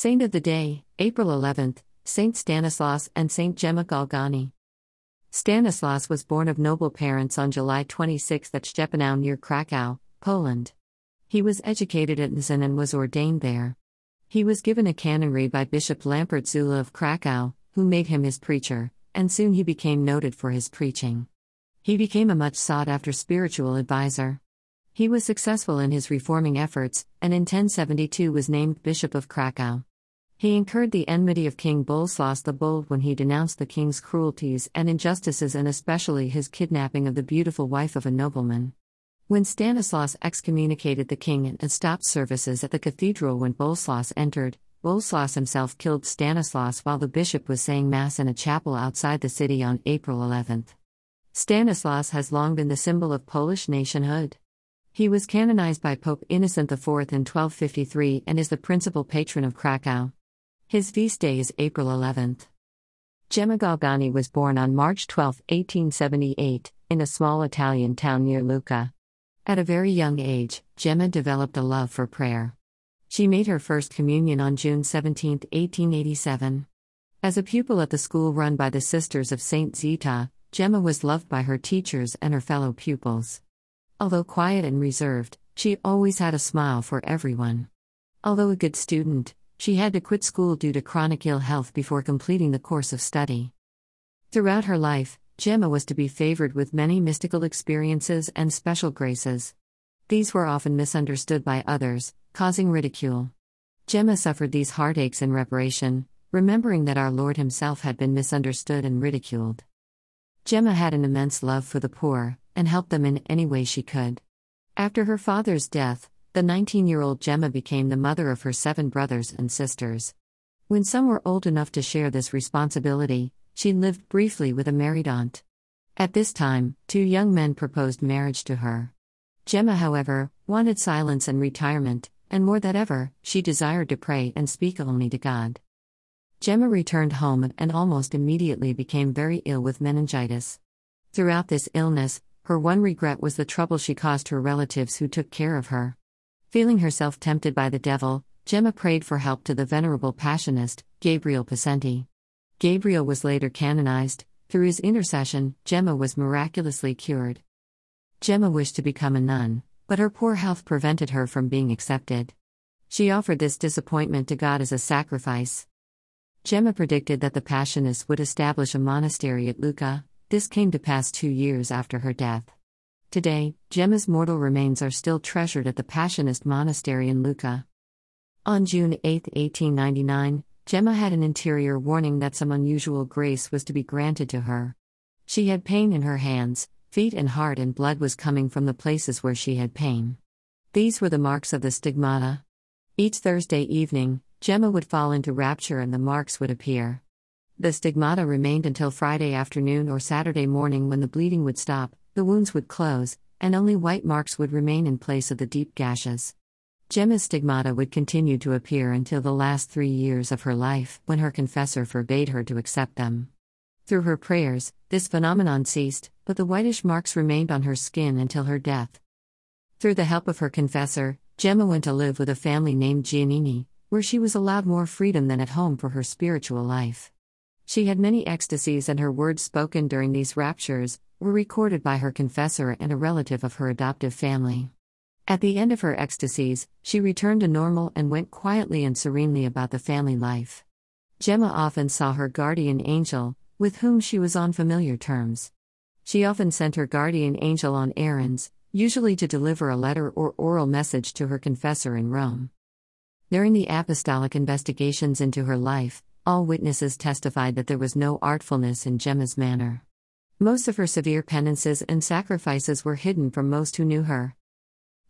Saint of the Day, April 11th, Saint Stanislaus and Saint Gemma Galgani. Stanislaus was born of noble parents on July 26 at Szczepanow near Krakow, Poland. He was educated at Gnesen and was ordained there. He was given a canonry by Bishop Lampert Zula of Krakow, who made him his preacher, and soon he became noted for his preaching. He became a much sought after spiritual advisor. He was successful in his reforming efforts, and in 1072 was named Bishop of Krakow. He incurred the enmity of King Boleslas the Bold when he denounced the king's cruelties and injustices and especially his kidnapping of the beautiful wife of a nobleman. When Stanislaus excommunicated the king and stopped services at the cathedral when Boleslas entered, Boleslas himself killed Stanislaus while the bishop was saying Mass in a chapel outside the city on April 11. Stanislaus has long been the symbol of Polish nationhood. He was canonized by Pope Innocent IV in 1253 and is the principal patron of Krakow. His feast day is April 11th. Gemma Galgani was born on March 12, 1878, in a small Italian town near Lucca. At a very young age, Gemma developed a love for prayer. She made her first communion on June 17, 1887. As a pupil at the school run by the Sisters of St. Zita, Gemma was loved by her teachers and her fellow pupils. Although quiet and reserved, she always had a smile for everyone. Although a good student, she had to quit school due to chronic ill health before completing the course of study. Throughout her life, Gemma was to be favored with many mystical experiences and special graces. These were often misunderstood by others, causing ridicule. Gemma suffered these heartaches in reparation, remembering that our Lord Himself had been misunderstood and ridiculed. Gemma had an immense love for the poor, and helped them in any way she could. After her father's death, the 19 year old Gemma became the mother of her seven brothers and sisters. When some were old enough to share this responsibility, she lived briefly with a married aunt. At this time, two young men proposed marriage to her. Gemma, however, wanted silence and retirement, and more than ever, she desired to pray and speak only to God. Gemma returned home and almost immediately became very ill with meningitis. Throughout this illness, her one regret was the trouble she caused her relatives who took care of her. Feeling herself tempted by the devil, Gemma prayed for help to the venerable Passionist, Gabriel Possenti. Gabriel was later canonized. Through his intercession, Gemma was miraculously cured. Gemma wished to become a nun, but her poor health prevented her from being accepted. She offered this disappointment to God as a sacrifice. Gemma predicted that the Passionists would establish a monastery at Lucca, this came to pass two years after her death. Today, Gemma's mortal remains are still treasured at the Passionist monastery in Lucca. On June 8, 1899, Gemma had an interior warning that some unusual grace was to be granted to her. She had pain in her hands, feet, and heart, and blood was coming from the places where she had pain. These were the marks of the stigmata. Each Thursday evening, Gemma would fall into rapture and the marks would appear. The stigmata remained until Friday afternoon or Saturday morning when the bleeding would stop, the wounds would close, and only white marks would remain in place of the deep gashes. Gemma's stigmata would continue to appear until the last three years of her life, when her confessor forbade her to accept them. Through her prayers, this phenomenon ceased, but the whitish marks remained on her skin until her death. Through the help of her confessor, Gemma went to live with a family named Giannini, where she was allowed more freedom than at home for her spiritual life. She had many ecstasies, and her words spoken during these raptures were recorded by her confessor and a relative of her adoptive family. At the end of her ecstasies, she returned to normal and went quietly and serenely about the family life. Gemma often saw her guardian angel, with whom she was on familiar terms. She often sent her guardian angel on errands, usually to deliver a letter or oral message to her confessor in Rome. During the apostolic investigations into her life, all witnesses testified that there was no artfulness in Gemma's manner. Most of her severe penances and sacrifices were hidden from most who knew her.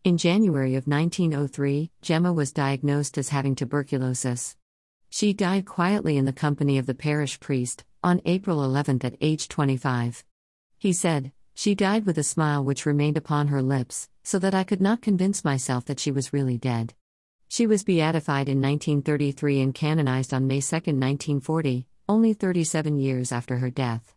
In January of 1903, Gemma was diagnosed as having tuberculosis. She died quietly in the company of the parish priest, on April 11 at age 25. He said, She died with a smile which remained upon her lips, so that I could not convince myself that she was really dead. She was beatified in 1933 and canonized on May 2, 1940, only 37 years after her death.